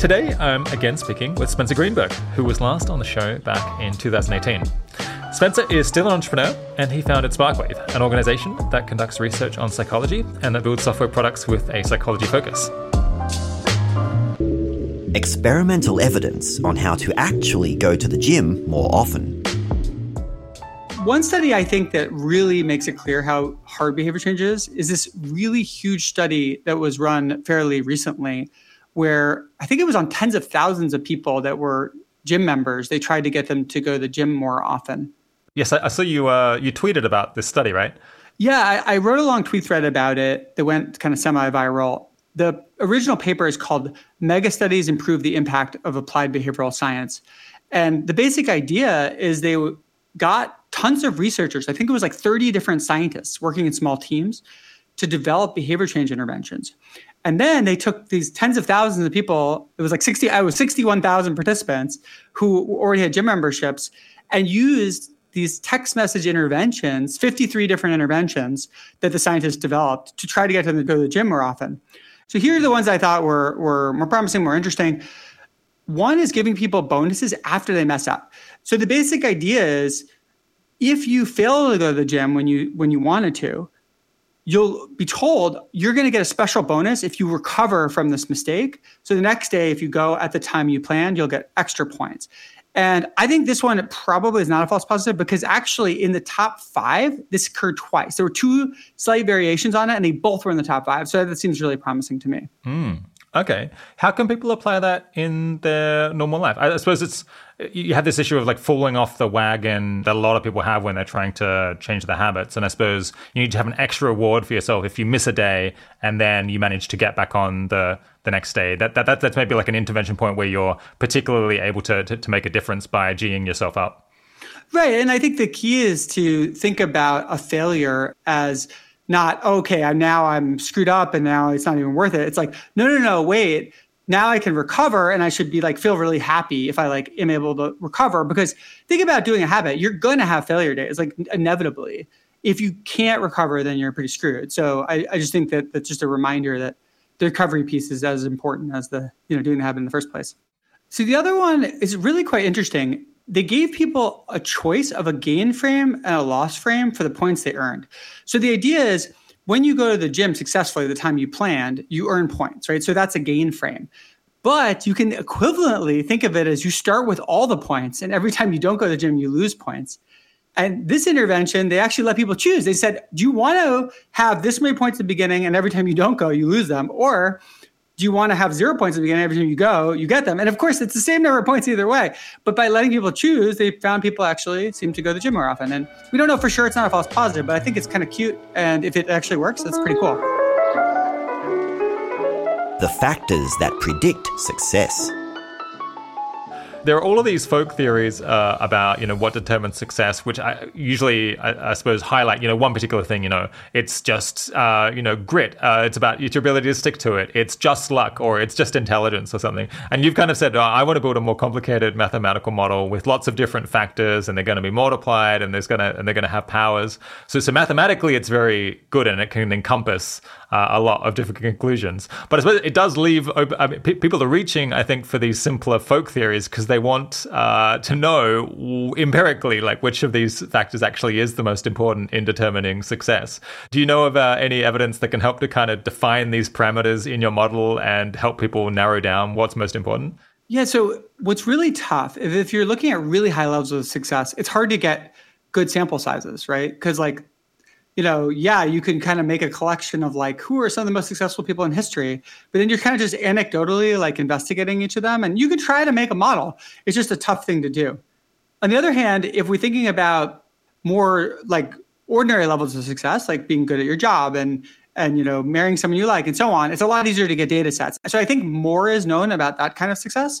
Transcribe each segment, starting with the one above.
Today, I'm again speaking with Spencer Greenberg, who was last on the show back in 2018. Spencer is still an entrepreneur, and he founded SparkWave, an organization that conducts research on psychology and that builds software products with a psychology focus. Experimental evidence on how to actually go to the gym more often. One study I think that really makes it clear how hard behavior change is is this really huge study that was run fairly recently where I think it was on tens of thousands of people that were gym members. They tried to get them to go to the gym more often. Yes, I, I saw you. Uh, you tweeted about this study, right? Yeah, I, I wrote a long tweet thread about it that went kind of semi-viral. The original paper is called "Mega Studies Improve the Impact of Applied Behavioral Science," and the basic idea is they got tons of researchers. I think it was like 30 different scientists working in small teams to develop behavior change interventions. And then they took these tens of thousands of people, it was like 60, I was 61,000 participants who already had gym memberships and used these text message interventions, 53 different interventions that the scientists developed to try to get them to go to the gym more often. So here are the ones I thought were, were more promising, more interesting. One is giving people bonuses after they mess up. So the basic idea is if you fail to go to the gym when you when you wanted to, you'll be told you're going to get a special bonus if you recover from this mistake. So the next day, if you go at the time you planned, you'll get extra points. And I think this one probably is not a false positive because actually in the top five, this occurred twice. There were two slight variations on it, and they both were in the top five. So that seems really promising to me. Mm. Okay. How can people apply that in their normal life? I suppose it's you have this issue of like falling off the wagon that a lot of people have when they're trying to change their habits. And I suppose you need to have an extra reward for yourself if you miss a day and then you manage to get back on the the next day. That, that, that that's maybe like an intervention point where you're particularly able to, to, to make a difference by geeing yourself up. Right. And I think the key is to think about a failure as not okay i'm now i'm screwed up and now it's not even worth it. It's like no no no wait. Now i can recover and i should be like feel really happy if i like am able to recover. Because think about doing a habit. You're going to have failure days like inevitably. If you can't recover then you're pretty screwed. So i, I just think that that's just a reminder that the recovery piece is as important as the you know doing the habit in the first place. So the other one is really quite interesting they gave people a choice of a gain frame and a loss frame for the points they earned. So the idea is when you go to the gym successfully the time you planned, you earn points, right? So that's a gain frame. But you can equivalently think of it as you start with all the points, and every time you don't go to the gym, you lose points. And this intervention, they actually let people choose. They said, Do you want to have this many points at the beginning, and every time you don't go, you lose them? Or do you want to have zero points at the beginning every time you go you get them. And of course it's the same number of points either way. But by letting people choose they found people actually seem to go to the gym more often. And we don't know for sure it's not a false positive but i think it's kind of cute. And if it actually works that's pretty cool. The factors that predict success there are all of these folk theories uh, about you know what determines success, which I usually I, I, suppose highlight you know one particular thing. You know, it's just uh, you know grit. Uh, it's about your ability to stick to it. It's just luck, or it's just intelligence, or something. And you've kind of said, oh, I want to build a more complicated mathematical model with lots of different factors, and they're going to be multiplied, and there's going to and they're going to have powers. So so mathematically, it's very good, and it can encompass uh, a lot of different conclusions. But I suppose it does leave open, I mean, p- people are reaching, I think, for these simpler folk theories because they want uh, to know empirically, like which of these factors actually is the most important in determining success. Do you know of uh, any evidence that can help to kind of define these parameters in your model and help people narrow down what's most important? Yeah. So what's really tough if you're looking at really high levels of success, it's hard to get good sample sizes, right? Because like you know, yeah, you can kind of make a collection of like who are some of the most successful people in history, but then you're kind of just anecdotally like investigating each of them. And you can try to make a model. It's just a tough thing to do. On the other hand, if we're thinking about more like ordinary levels of success, like being good at your job and and you know marrying someone you like and so on, it's a lot easier to get data sets. So I think more is known about that kind of success.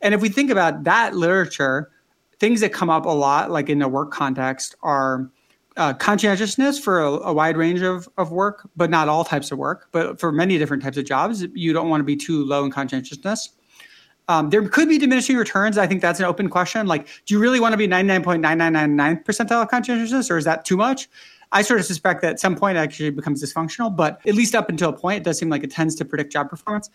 And if we think about that literature, things that come up a lot, like in a work context, are uh, conscientiousness for a, a, wide range of, of work, but not all types of work. But for many different types of jobs, you don't want to be too low in conscientiousness. Um, there could be diminishing returns. I think that's an open question. Like, do you really want to be 99.9999 percentile conscientiousness, or is that too much? I sort of suspect that at some point it actually becomes dysfunctional, but at least up until a point, it does seem like it tends to predict job performance.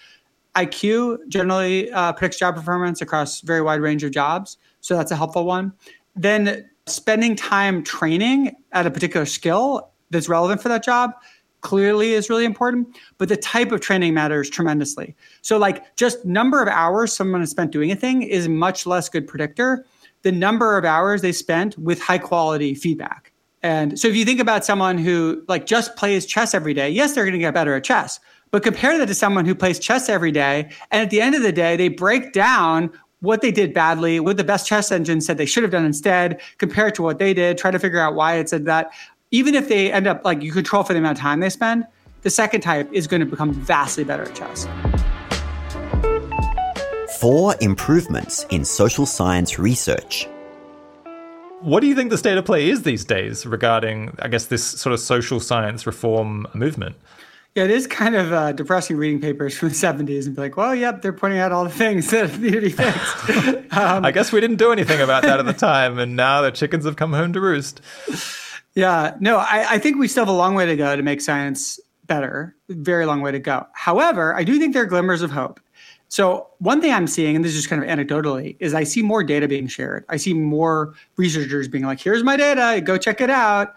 IQ generally uh, predicts job performance across very wide range of jobs. So that's a helpful one. Then spending time training at a particular skill that's relevant for that job clearly is really important, but the type of training matters tremendously. So, like, just number of hours someone has spent doing a thing is much less good predictor the number of hours they spent with high quality feedback. And so, if you think about someone who like just plays chess every day, yes, they're going to get better at chess. But compare that to someone who plays chess every day, and at the end of the day, they break down what they did badly, what the best chess engine said they should have done instead, compare it to what they did, try to figure out why it said that even if they end up like you control for the amount of time they spend, the second type is going to become vastly better at chess. Four improvements in social science research. What do you think the state of play is these days regarding, I guess, this sort of social science reform movement? Yeah, it is kind of uh, depressing reading papers from the 70s and be like, well, yep, they're pointing out all the things that need to be fixed. Um, I guess we didn't do anything about that at the time, and now the chickens have come home to roost. Yeah, no, I, I think we still have a long way to go to make science better. Very long way to go. However, I do think there are glimmers of hope. So one thing I'm seeing, and this is just kind of anecdotally, is I see more data being shared. I see more researchers being like, "Here's my data, go check it out,"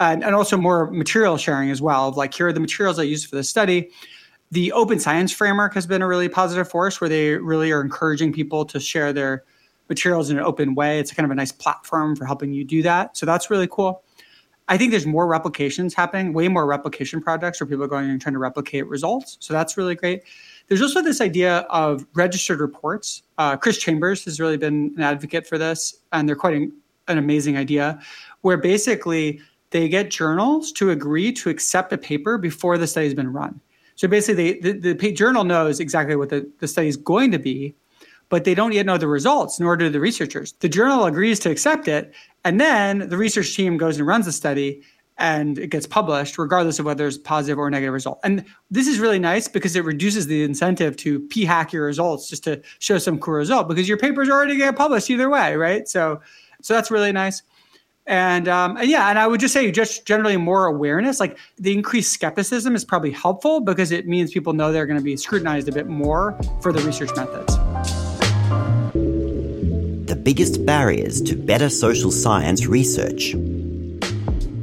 and, and also more material sharing as well. Of like, here are the materials I used for the study. The Open Science Framework has been a really positive force, where they really are encouraging people to share their materials in an open way. It's kind of a nice platform for helping you do that. So that's really cool. I think there's more replications happening, way more replication projects where people are going and trying to replicate results. So that's really great. There's also this idea of registered reports. Uh, Chris Chambers has really been an advocate for this, and they're quite an, an amazing idea, where basically they get journals to agree to accept a paper before the study's been run. So basically, they, the, the journal knows exactly what the, the study is going to be, but they don't yet know the results, nor do the researchers. The journal agrees to accept it, and then the research team goes and runs the study and it gets published, regardless of whether it's positive or negative result. And this is really nice because it reduces the incentive to p hack your results just to show some cool result because your paper's already get published either way, right? So, so that's really nice. And, um, and yeah, and I would just say just generally more awareness. Like the increased skepticism is probably helpful because it means people know they're going to be scrutinized a bit more for the research methods The biggest barriers to better social science research?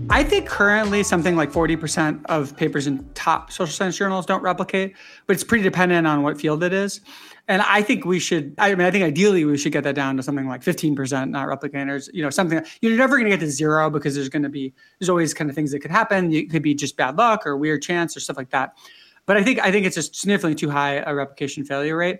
I think currently something like 40% of papers in top social science journals don't replicate, but it's pretty dependent on what field it is. And I think we should, I mean, I think ideally we should get that down to something like 15% not replicators, you know, something, you're never going to get to zero because there's going to be, there's always kind of things that could happen. It could be just bad luck or weird chance or stuff like that. But I think, I think it's just significantly too high a replication failure rate.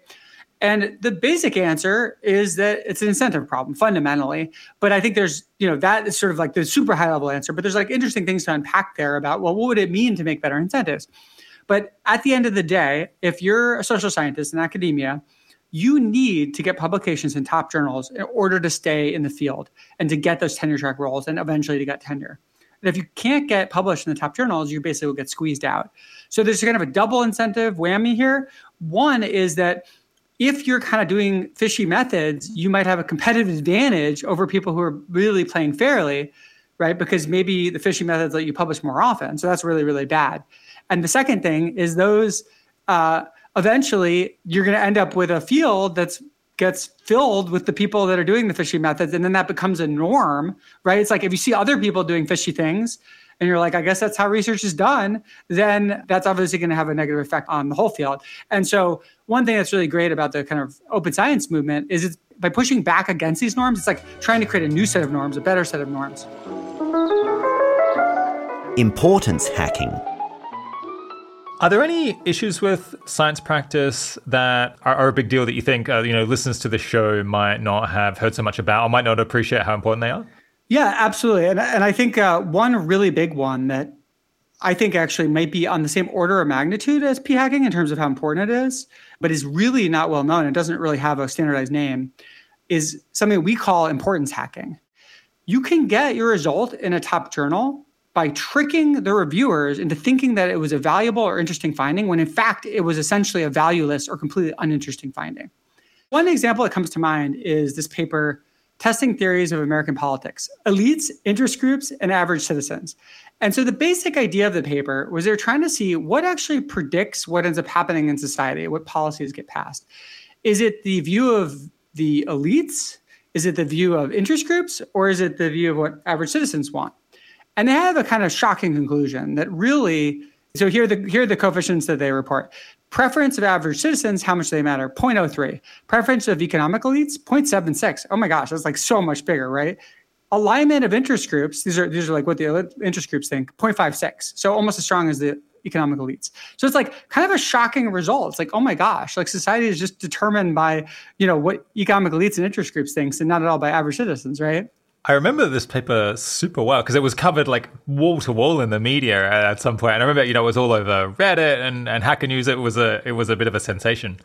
And the basic answer is that it's an incentive problem fundamentally. But I think there's, you know, that is sort of like the super high level answer. But there's like interesting things to unpack there about, well, what would it mean to make better incentives? But at the end of the day, if you're a social scientist in academia, you need to get publications in top journals in order to stay in the field and to get those tenure track roles and eventually to get tenure. And if you can't get published in the top journals, you basically will get squeezed out. So there's kind of a double incentive whammy here. One is that if you're kind of doing fishy methods, you might have a competitive advantage over people who are really playing fairly, right? Because maybe the fishy methods let you publish more often. So that's really, really bad. And the second thing is those uh, eventually you're going to end up with a field that's gets filled with the people that are doing the fishy methods and then that becomes a norm right it's like if you see other people doing fishy things and you're like, I guess that's how research is done, then that's obviously going to have a negative effect on the whole field. And so, one thing that's really great about the kind of open science movement is it's by pushing back against these norms, it's like trying to create a new set of norms, a better set of norms. Importance hacking. Are there any issues with science practice that are, are a big deal that you think uh, you know listeners to the show might not have heard so much about or might not appreciate how important they are? Yeah, absolutely. And, and I think uh, one really big one that I think actually might be on the same order of magnitude as p hacking in terms of how important it is, but is really not well known. It doesn't really have a standardized name. Is something we call importance hacking. You can get your result in a top journal by tricking the reviewers into thinking that it was a valuable or interesting finding when in fact it was essentially a valueless or completely uninteresting finding. One example that comes to mind is this paper testing theories of American politics, elites, interest groups, and average citizens. And so the basic idea of the paper was they're trying to see what actually predicts what ends up happening in society, what policies get passed. Is it the view of the elites? Is it the view of interest groups? Or is it the view of what average citizens want? And they have a kind of shocking conclusion that really, so here are the, here are the coefficients that they report. Preference of average citizens, how much they matter? 0.03. Preference of economic elites, 0.76. Oh my gosh, that's like so much bigger, right? alignment of interest groups, these are these are like what the interest groups think, 0.56. So almost as strong as the economic elites. So it's like kind of a shocking result. It's like, oh my gosh, like society is just determined by, you know, what economic elites and interest groups thinks and not at all by average citizens, right? I remember this paper super well because it was covered like wall to wall in the media at some point. And I remember, you know, it was all over Reddit and, and Hacker News. It was a it was a bit of a sensation.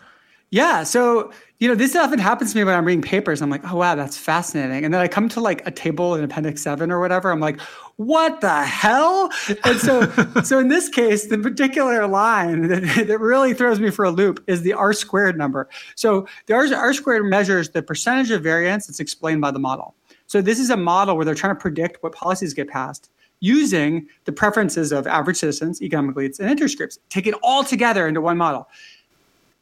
Yeah. So, you know, this often happens to me when I'm reading papers. I'm like, oh, wow, that's fascinating. And then I come to like a table in Appendix 7 or whatever. I'm like, what the hell? And so, so in this case, the particular line that, that really throws me for a loop is the R squared number. So the R, R squared measures the percentage of variance that's explained by the model. So this is a model where they're trying to predict what policies get passed using the preferences of average citizens, economic elites, and interest groups. Take it all together into one model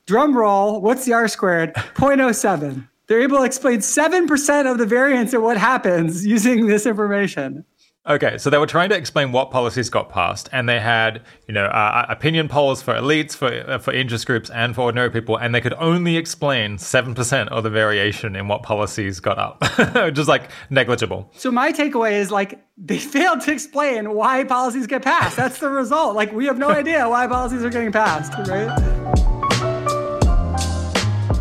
drum roll, what's the R squared? 0.07. They're able to explain 7% of the variance of what happens using this information. Okay, so they were trying to explain what policies got passed, and they had, you know, uh, opinion polls for elites, for uh, for interest groups, and for ordinary people, and they could only explain seven percent of the variation in what policies got up, just like negligible. So my takeaway is like they failed to explain why policies get passed. That's the result. Like we have no idea why policies are getting passed, right?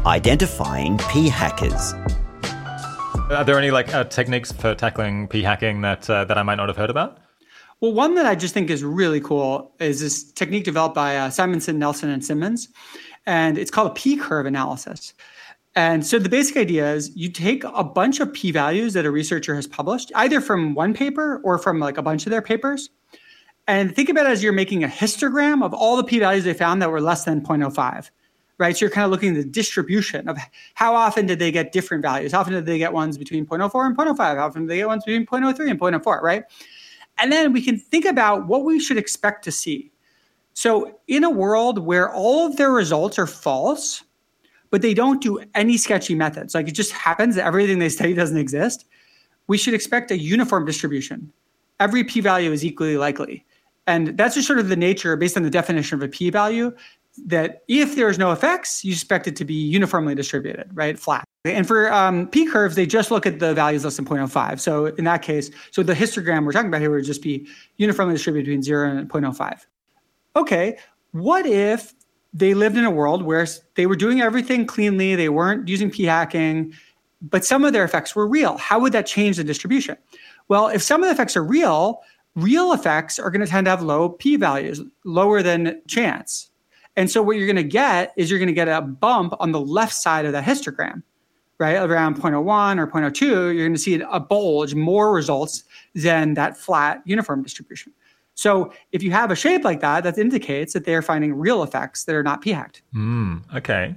identifying p hackers. Are there any like uh, techniques for tackling p hacking that uh, that I might not have heard about? Well, one that I just think is really cool is this technique developed by uh, Simonsohn, Nelson, and Simmons, and it's called a p curve analysis. And so the basic idea is you take a bunch of p values that a researcher has published, either from one paper or from like a bunch of their papers, and think about it as you're making a histogram of all the p values they found that were less than 0.05 right? So you're kind of looking at the distribution of how often did they get different values? How often did they get ones between 0.04 and 0.05? How often did they get ones between 0.03 and 0.04, right? And then we can think about what we should expect to see. So in a world where all of their results are false, but they don't do any sketchy methods, like it just happens that everything they study doesn't exist, we should expect a uniform distribution. Every p-value is equally likely. And that's just sort of the nature, based on the definition of a p-value, that if there's no effects, you expect it to be uniformly distributed, right? Flat. And for um, P curves, they just look at the values less than 0.05. So in that case, so the histogram we're talking about here would just be uniformly distributed between 0 and 0.05. Okay, what if they lived in a world where they were doing everything cleanly, they weren't using p hacking, but some of their effects were real? How would that change the distribution? Well, if some of the effects are real, real effects are going to tend to have low p values, lower than chance. And so what you're going to get is you're going to get a bump on the left side of that histogram, right? Around 0.01 or 0.02, you're going to see a bulge, more results than that flat uniform distribution. So if you have a shape like that, that indicates that they're finding real effects that are not p-hacked. Mm, okay.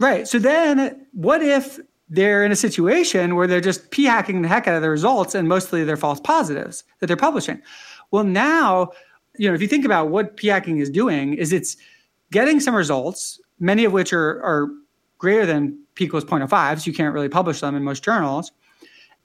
Right. So then what if they're in a situation where they're just p-hacking the heck out of the results and mostly they're false positives that they're publishing? Well, now, you know, if you think about what p-hacking is doing is it's – getting some results, many of which are, are greater than p equals 0.05, so you can't really publish them in most journals.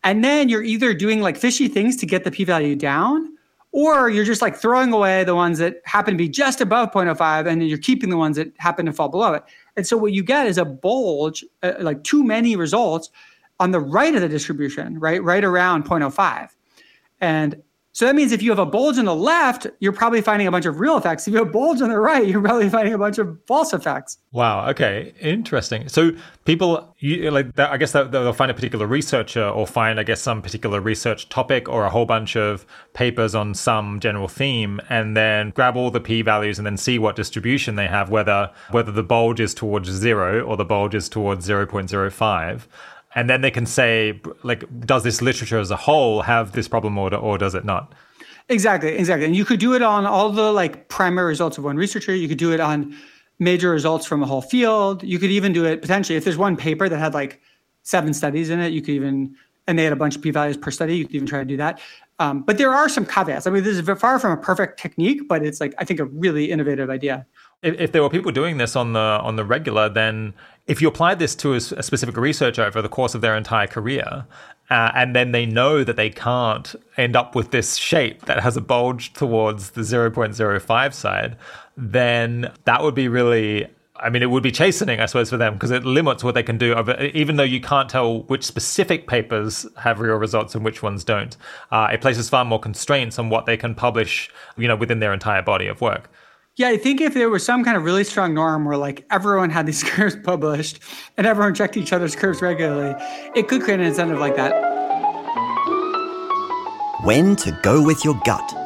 And then you're either doing like fishy things to get the p-value down, or you're just like throwing away the ones that happen to be just above 0.05, and then you're keeping the ones that happen to fall below it. And so what you get is a bulge, uh, like too many results on the right of the distribution, right, right around 0.05. And so that means if you have a bulge on the left, you're probably finding a bunch of real effects. If you have a bulge on the right, you're probably finding a bunch of false effects. Wow. Okay. Interesting. So people, you, like, I guess they'll find a particular researcher or find, I guess, some particular research topic or a whole bunch of papers on some general theme, and then grab all the p values and then see what distribution they have, whether whether the bulge is towards zero or the bulge is towards zero point zero five and then they can say like does this literature as a whole have this problem order or does it not exactly exactly and you could do it on all the like primary results of one researcher you could do it on major results from a whole field you could even do it potentially if there's one paper that had like seven studies in it you could even and they had a bunch of p-values per study. You could even try to do that. Um, but there are some caveats. I mean, this is far from a perfect technique, but it's like I think a really innovative idea. If, if there were people doing this on the on the regular, then if you applied this to a, specific researcher over the course of their entire career, uh, and then they know that they can't end up with this shape that has a bulge towards the 0.05 side, then that would be really I mean, it would be chastening, I suppose, for them because it limits what they can do. Even though you can't tell which specific papers have real results and which ones don't, uh, it places far more constraints on what they can publish, you know, within their entire body of work. Yeah, I think if there was some kind of really strong norm where like everyone had these curves published and everyone checked each other's curves regularly, it could create an incentive like that. When to go with your gut.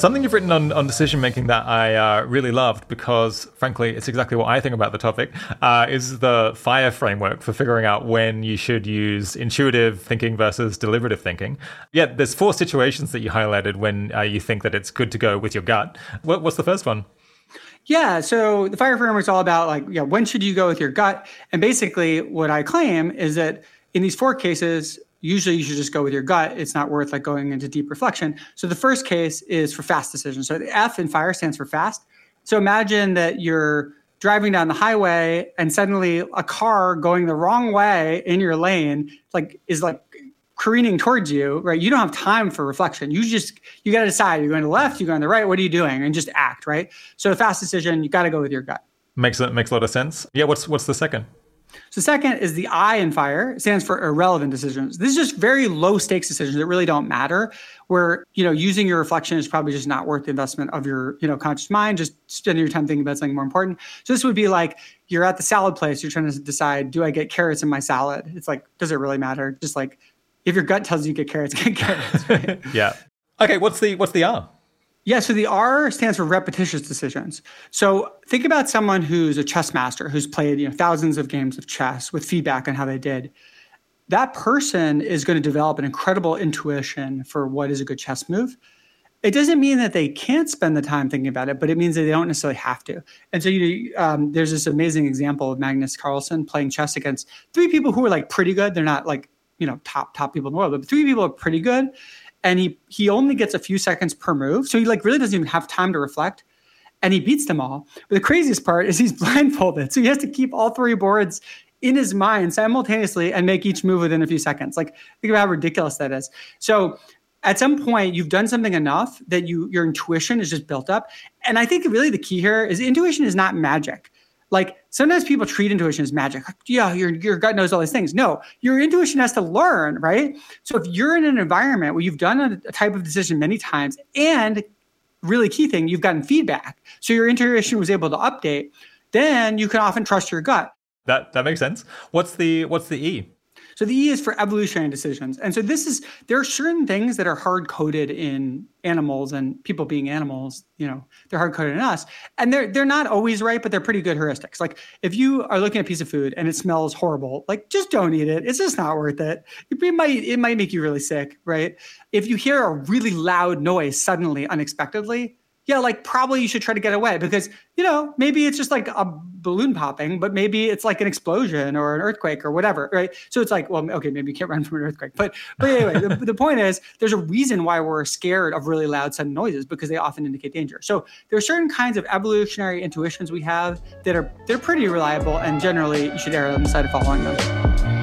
Something you've written on, on decision making that I uh, really loved because, frankly, it's exactly what I think about the topic uh, is the FIRE framework for figuring out when you should use intuitive thinking versus deliberative thinking. Yeah, there's four situations that you highlighted when uh, you think that it's good to go with your gut. What, what's the first one? Yeah, so the FIRE framework is all about like, yeah, when should you go with your gut? And basically, what I claim is that in these four cases, usually you should just go with your gut. It's not worth like going into deep reflection. So the first case is for fast decisions. So the F in fire stands for fast. So imagine that you're driving down the highway and suddenly a car going the wrong way in your lane like is like careening towards you, right? You don't have time for reflection. You just you got to decide you're going to the left, you're going to the right. What are you doing? And just act, right? So a fast decision, you got to go with your gut. Makes it makes a lot of sense. Yeah. What's what's the second? So second is the I in fire. It stands for irrelevant decisions. This is just very low stakes decisions that really don't matter. Where you know using your reflection is probably just not worth the investment of your you know conscious mind. Just spending your time thinking about something more important. So this would be like you're at the salad place. You're trying to decide, do I get carrots in my salad? It's like, does it really matter? Just like if your gut tells you get carrots, get carrots. Right? yeah. Okay. What's the what's the R? Yeah, so the R stands for repetitious decisions. So think about someone who's a chess master who's played you know thousands of games of chess with feedback on how they did. That person is going to develop an incredible intuition for what is a good chess move. It doesn't mean that they can't spend the time thinking about it, but it means that they don't necessarily have to. And so you know, um, there's this amazing example of Magnus Carlsen playing chess against three people who are like pretty good. They're not like you know top top people in the world, but three people are pretty good, and he he only gets a few seconds per move, so he like really doesn't even have time to reflect, and he beats them all. But the craziest part is he's blindfolded, so he has to keep all three boards in his mind simultaneously and make each move within a few seconds. Like think about how ridiculous that is. So at some point you've done something enough that you your intuition is just built up and i think really the key here is intuition is not magic like sometimes people treat intuition as magic. Like, yeah, your, your gut knows all these things. No, your intuition has to learn, right? So if you're in an environment where you've done a, a type of decision many times and really key thing, you've gotten feedback. So your intuition was able to update, then you can often trust your gut. That that makes sense. What's the what's the E? So the E is for evolutionary decisions. And so this is there are certain things that are hard coded in animals and people being animals, you know, they're hard coded in us. And they're they're not always right, but they're pretty good heuristics. Like if you are looking at a piece of food and it smells horrible, like just don't eat it. It's just not worth it. It might it might make you really sick, right? If you hear a really loud noise suddenly, unexpectedly, yeah, like probably you should try to get away because, you know, maybe it's just like a balloon popping, but maybe it's like an explosion or an earthquake or whatever, right? So it's like, well, okay, maybe you can't run from an earthquake. But but anyway, the, the point is there's a reason why we're scared of really loud sudden noises because they often indicate danger. So there are certain kinds of evolutionary intuitions we have that are they're pretty reliable and generally you should err on the side of following them.